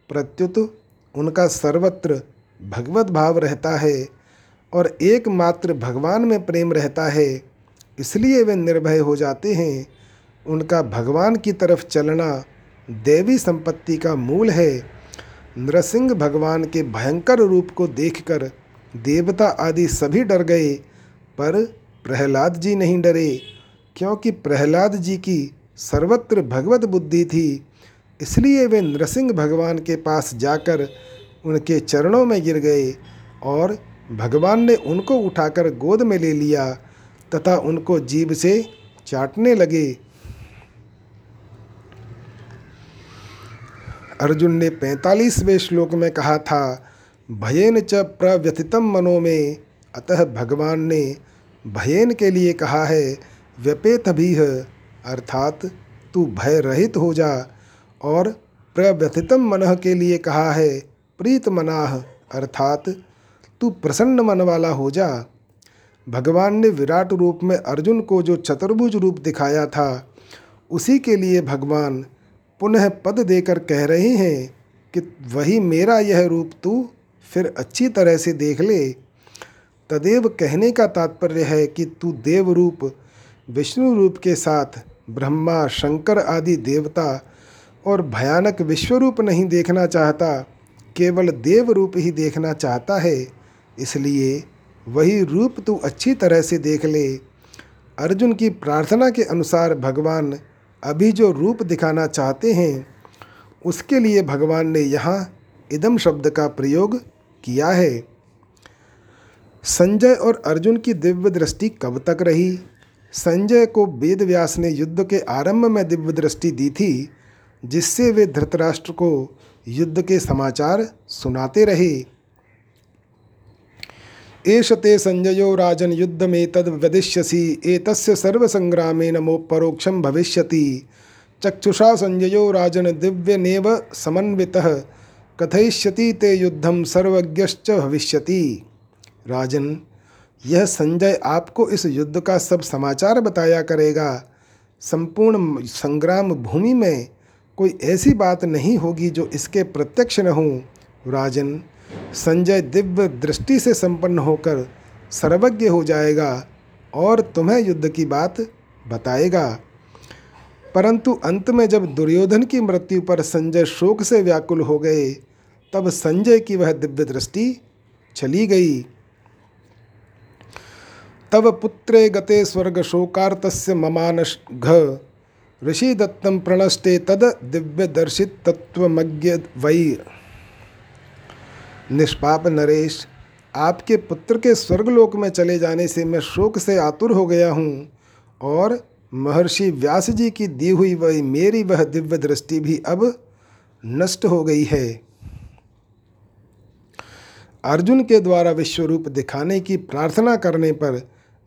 प्रत्युत उनका सर्वत्र भगवत भाव रहता है और एकमात्र भगवान में प्रेम रहता है, इसलिए वे निर्भय हो जाते हैं। उनका भगवान की तरफ़ चलना देवी संपत्ति का मूल है। नरसिंह भगवान के भयंकर रूप को देखकर देवता आदि सभी डर गए, पर प्रहलाद जी नहीं डरे। क्योंकि प्रहलाद जी की सर्वत्र भगवत बुद्धि थी, इसलिए वे नरसिंह भगवान के पास जाकर उनके चरणों में गिर गए और भगवान ने उनको उठाकर गोद में ले लिया तथा उनको जीभ से चाटने लगे। अर्जुन ने पैंतालीसवें श्लोक में कहा था, भयेन च प्रव्यथितम मनो में। अतः भगवान ने भयेन के लिए कहा है व्यपेत भी है। अर्थात तू भय रहित हो जा और प्रव्यथितम मन के लिए कहा है, प्रीत मनाह। अर्थात तू प्रसन्न मन वाला हो जा। भगवान ने विराट रूप में अर्जुन को जो चतुर्भुज रूप दिखाया था, उसी के लिए भगवान पुनः पद देकर कह रहे हैं कि वही मेरा यह रूप तू फिर अच्छी तरह से देख ले। तदेव कहने का तात्पर्य है कि तू देव रूप विष्णु रूप के साथ ब्रह्मा, शंकर आदि देवता और भयानक विश्वरूप नहीं देखना चाहता, केवल देव रूप ही देखना चाहता है। इसलिए वही रूप तू अच्छी तरह से देख ले। अर्जुन की प्रार्थना के अनुसार भगवान अभी जो रूप दिखाना चाहते हैं, उसके लिए भगवान ने यहाँ इदम शब्द का प्रयोग किया है। संजय और अर्जुन की दिव्य दृष्टि कब तक रही? संजय को वेद व्यास ने युद्ध के आरंभ में दिव्य दृष्टि दी थी, जिससे वे धृतराष्ट्र को युद्ध के समाचार सुनाते रहे। एष ते संजयो राजन युद्ध में तद वदिष्यसी एतस्य नमो परोक्षम भविष्यति। चक्षुषा संजयो राजन दिव्य नेव समन्वितः, कथयिष्यति ते युद्धम सर्वज्ञश्च भविष्यति। राजन यह संजय आपको इस युद्ध का सब समाचार बताया करेगा। संपूर्ण संग्राम भूमि में कोई ऐसी बात नहीं होगी जो इसके प्रत्यक्ष न हो। राजन, संजय दिव्य दृष्टि से संपन्न होकर सर्वज्ञ हो जाएगा और तुम्हें युद्ध की बात बताएगा। परंतु अंत में जब दुर्योधन की मृत्यु पर संजय शोक से व्याकुल हो गए, तब संजय की वह दिव्य दृष्टि चली गई। तब पुत्रे गते स्वर्ग शोकार्तस्य ममानश घ। ऋषि दत्तम प्रणष्टे तद दिव्य दर्शित तत्वमज्ञ वै निष्पाप नरेश, आपके पुत्र के स्वर्गलोक में चले जाने से मैं शोक से आतुर हो गया हूँ और महर्षि व्यास जी की दी हुई वही मेरी वह दिव्य दृष्टि भी अब नष्ट हो गई है। अर्जुन के द्वारा विश्व रूप दिखाने की प्रार्थना करने पर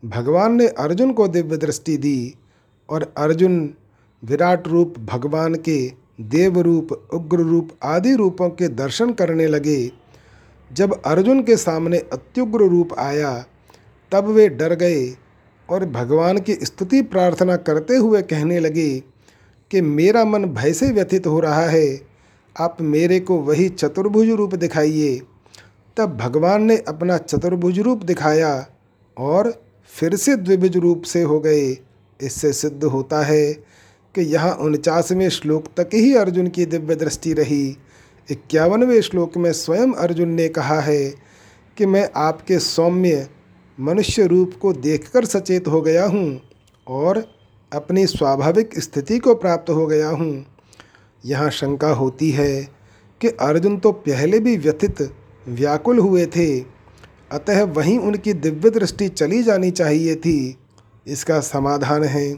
भगवान ने अर्जुन को दिव्य दृष्टि दी और अर्जुन विराट रूप भगवान के देव रूप उग्र रूप आदि रूपों के दर्शन करने लगे। जब अर्जुन के सामने अत्युग्र रूप आया, तब वे डर गए और भगवान की स्तुति प्रार्थना करते हुए कहने लगे कि मेरा मन भय से व्यथित हो रहा है, आप मेरे को वही चतुर्भुज रूप दिखाइए। तब भगवान ने अपना चतुर्भुज रूप दिखाया और फिर से द्विभुज रूप से हो गए। इससे सिद्ध होता है कि यहाँ उनचासवें श्लोक तक ही अर्जुन की दिव्य दृष्टि रही। इक्यावनवें श्लोक में स्वयं अर्जुन ने कहा है कि मैं आपके सौम्य मनुष्य रूप को देखकर सचेत हो गया हूँ और अपनी स्वाभाविक स्थिति को प्राप्त हो गया हूँ। यहाँ शंका होती है कि अर्जुन तो पहले भी व्यथित, व्याकुल हुए थे। अतः वहीं उनकी दिव्य दृष्टि चली जानी चाहिए थी। इसका समाधान है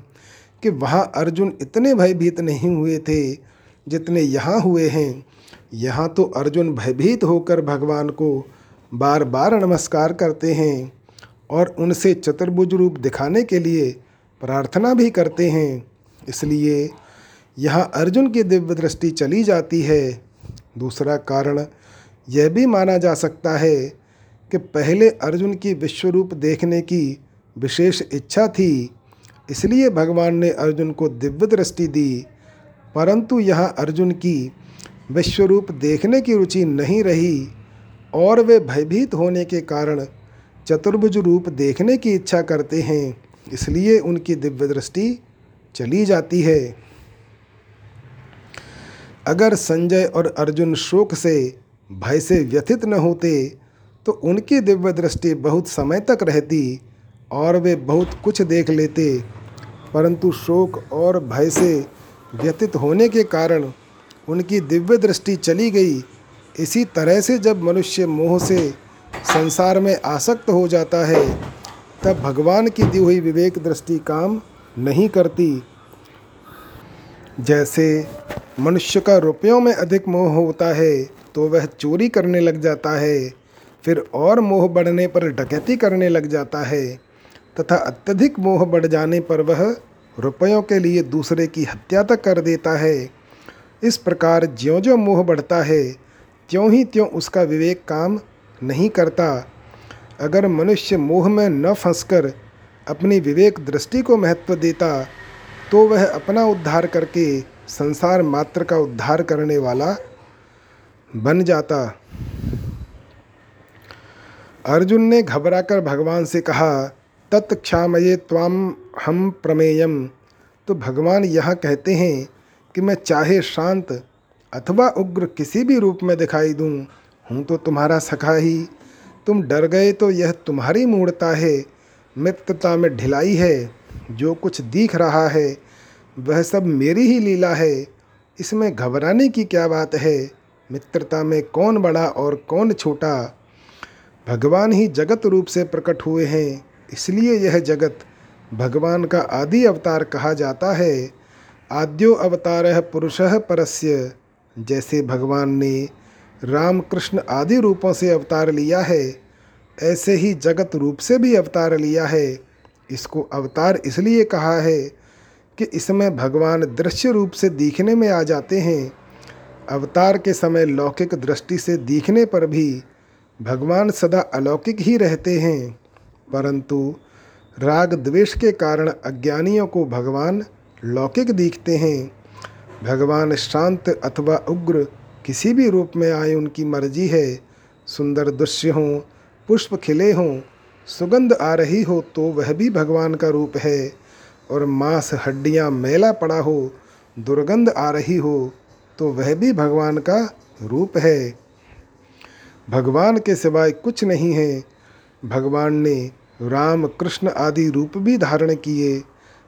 कि वहाँ अर्जुन इतने भयभीत नहीं हुए थे जितने यहाँ हुए हैं। यहाँ तो अर्जुन भयभीत होकर भगवान को बार बार नमस्कार करते हैं और उनसे चतुर्भुज रूप दिखाने के लिए प्रार्थना भी करते हैं। इसलिए यहाँ अर्जुन की दिव्य दृष्टि चली जाती है। दूसरा कारण यह भी माना जा सकता है कि पहले अर्जुन की विश्वरूप देखने की विशेष इच्छा थी, इसलिए भगवान ने अर्जुन को दिव्य दृष्टि दी। परंतु यहाँ अर्जुन की विश्वरूप देखने की रुचि नहीं रही और वे भयभीत होने के कारण चतुर्भुज रूप देखने की इच्छा करते हैं, इसलिए उनकी दिव्य दृष्टि चली जाती है। अगर संजय और अर्जुन शोक से, भय से व्यथित न होते तो उनकी दिव्य दृष्टि बहुत समय तक रहती और वे बहुत कुछ देख लेते, परंतु शोक और भय से व्यतीत होने के कारण उनकी दिव्य दृष्टि चली गई। इसी तरह से जब मनुष्य मोह से संसार में आसक्त हो जाता है, तब भगवान की दी हुई विवेक दृष्टि काम नहीं करती। जैसे मनुष्य का रुपयों में अधिक मोह होता है तो वह चोरी करने लग जाता है। फिर और मोह बढ़ने पर डकैती करने लग जाता है, तथा अत्यधिक मोह बढ़ जाने पर वह रुपयों के लिए दूसरे की हत्या तक कर देता है। इस प्रकार ज्यों ज्यों मोह बढ़ता है, त्यों ही त्यों उसका विवेक काम नहीं करता। अगर मनुष्य मोह में न फंसकर अपनी विवेक दृष्टि को महत्व देता तो वह अपना उद्धार करके संसार मात्र का उद्धार करने वाला बन जाता। अर्जुन ने घबराकर भगवान से कहा, तत्क्षामये त्वाम हम प्रमेयम तो भगवान यह कहते हैं कि, मैं चाहे शांत अथवा उग्र किसी भी रूप में दिखाई दूँ, हूँ तो तुम्हारा सखा ही। तुम डर गए तो यह तुम्हारी मूर्ता है। मित्रता में ढिलाई है, जो कुछ दिख रहा है, वह सब मेरी ही लीला है। इसमें घबराने की क्या बात है? मित्रता में कौन बड़ा और कौन छोटा? भगवान ही जगत रूप से प्रकट हुए हैं। इसलिए यह जगत भगवान का आदि अवतार कहा जाता है। आद्यो अवतार पुरुष परस्य। जैसे भगवान ने राम कृष्ण आदि रूपों से अवतार लिया है, ऐसे ही जगत रूप से भी अवतार लिया है। इसको अवतार इसलिए कहा है कि इसमें भगवान दृश्य रूप से दिखने में आ जाते हैं। अवतार के समय लौकिक दृष्टि से दिखने पर भी भगवान सदा अलौकिक ही रहते हैं, परंतु राग द्वेष के कारण अज्ञानियों को भगवान लौकिक दिखते हैं। भगवान शांत अथवा उग्र किसी भी रूप में आए उनकी मर्ज़ी है। सुंदर दृश्य हों, पुष्प खिले हों, सुगंध आ रही हो तो वह भी भगवान का रूप है। और मांस, हड्डियाँ, मेला पड़ा हो, दुर्गंध आ रही हो तो वह भी भगवान का रूप है। भगवान के सिवाय कुछ नहीं है। भगवान ने राम कृष्ण आदि रूप भी धारण किए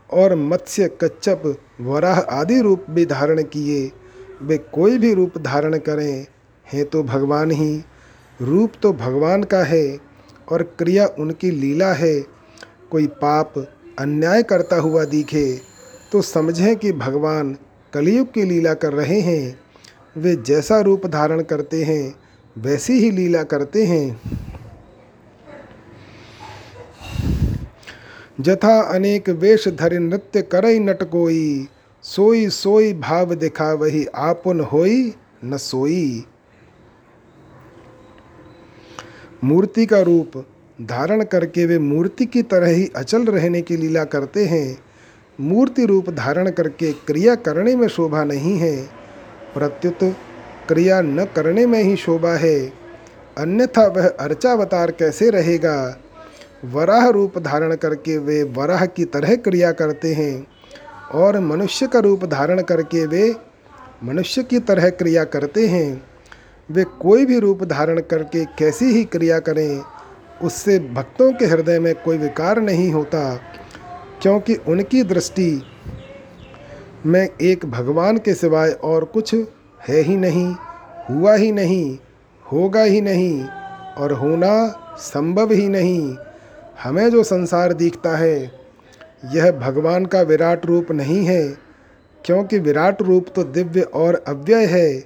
और मत्स्य, कच्छप, वराह आदि रूप भी धारण किए। वे कोई भी रूप धारण करें, हैं तो भगवान ही। रूप तो भगवान का है और क्रिया उनकी लीला है। कोई पाप अन्याय करता हुआ दिखे तो समझें कि भगवान कलयुग की लीला कर रहे हैं। वे जैसा रूप धारण करते हैं वैसी ही लीला करते हैं। जथा अनेक वेश धरि नृत्य करई नट कोई सोई सोई भाव दिखा वही आपुन होई न सोई। मूर्ति का रूप धारण करके वे मूर्ति की तरह ही अचल रहने की लीला करते हैं। मूर्ति रूप धारण करके क्रिया करने में शोभा नहीं है। प्रत्युत क्रिया न करने में ही शोभा है। अन्यथा वह अर्चावतार कैसे रहेगा? वराह रूप धारण करके वे वराह की तरह क्रिया करते हैं और मनुष्य का रूप धारण करके वे मनुष्य की तरह क्रिया करते हैं। वे कोई भी रूप धारण करके कैसी ही क्रिया करें, उससे भक्तों के हृदय में कोई विकार नहीं होता, क्योंकि उनकी दृष्टि, में एक भगवान के सिवाय और कुछ है ही नहीं, हुआ ही नहीं, होगा ही नहीं और होना संभव ही नहीं। हमें जो संसार दिखता है, यह भगवान का विराट रूप नहीं है, क्योंकि विराट रूप तो दिव्य और अव्यय है,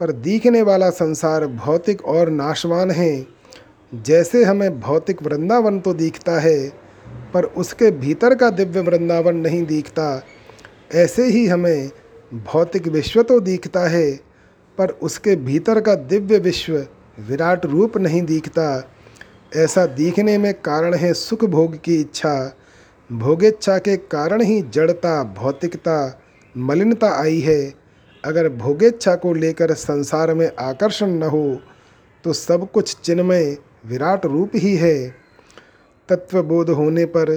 पर दिखने वाला संसार भौतिक और नाशवान है। जैसे हमें भौतिक वृंदावन तो दिखता है, पर उसके भीतर का दिव्य वृंदावन नहीं दिखता, ऐसे ही हमें भौतिक विश्व तो दिखता है, पर उसके भीतर का दिव्य विश्व विराट रूप नहीं दिखता। ऐसा दिखने में कारण है सुख भोग की इच्छा। भोगेच्छा के कारण ही जड़ता, भौतिकता, मलिनता आई है। अगर भोगेच्छा को लेकर संसार में आकर्षण न हो तो सब कुछ चिन्मय, विराट रूप ही है। तत्वबोध होने पर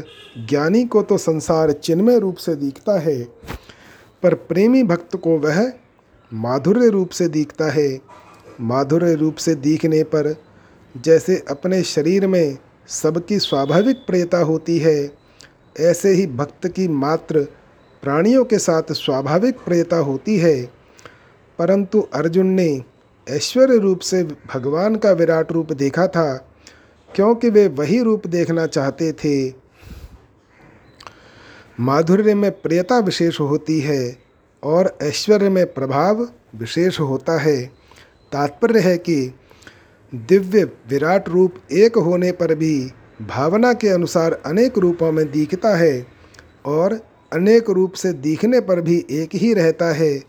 ज्ञानी को तो संसार चिन्मय रूप से दिखता है। पर प्रेमी भक्त को वह माधुर्य रूप से दिखता है। माधुर्य रूप से दिखने पर जैसे अपने शरीर में सबकी स्वाभाविक प्रियता होती है, ऐसे ही भक्त की मात्र प्राणियों के साथ स्वाभाविक प्रियता होती है। परंतु अर्जुन ने ऐश्वर्य रूप से भगवान का विराट रूप देखा था, क्योंकि वे वही रूप देखना चाहते थे। माधुर्य में प्रियता विशेष होती है और ऐश्वर्य में प्रभाव विशेष होता है। तात्पर्य है कि दिव्य विराट रूप एक होने पर भी भावना के अनुसार अनेक रूपों में दिखता है और अनेक रूप से दिखने पर भी एक ही रहता है।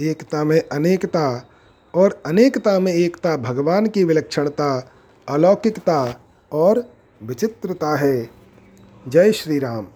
एकता में अनेकता और अनेकता में एकता भगवान की विलक्षणता, अलौकिकता और विचित्रता है। जय श्री राम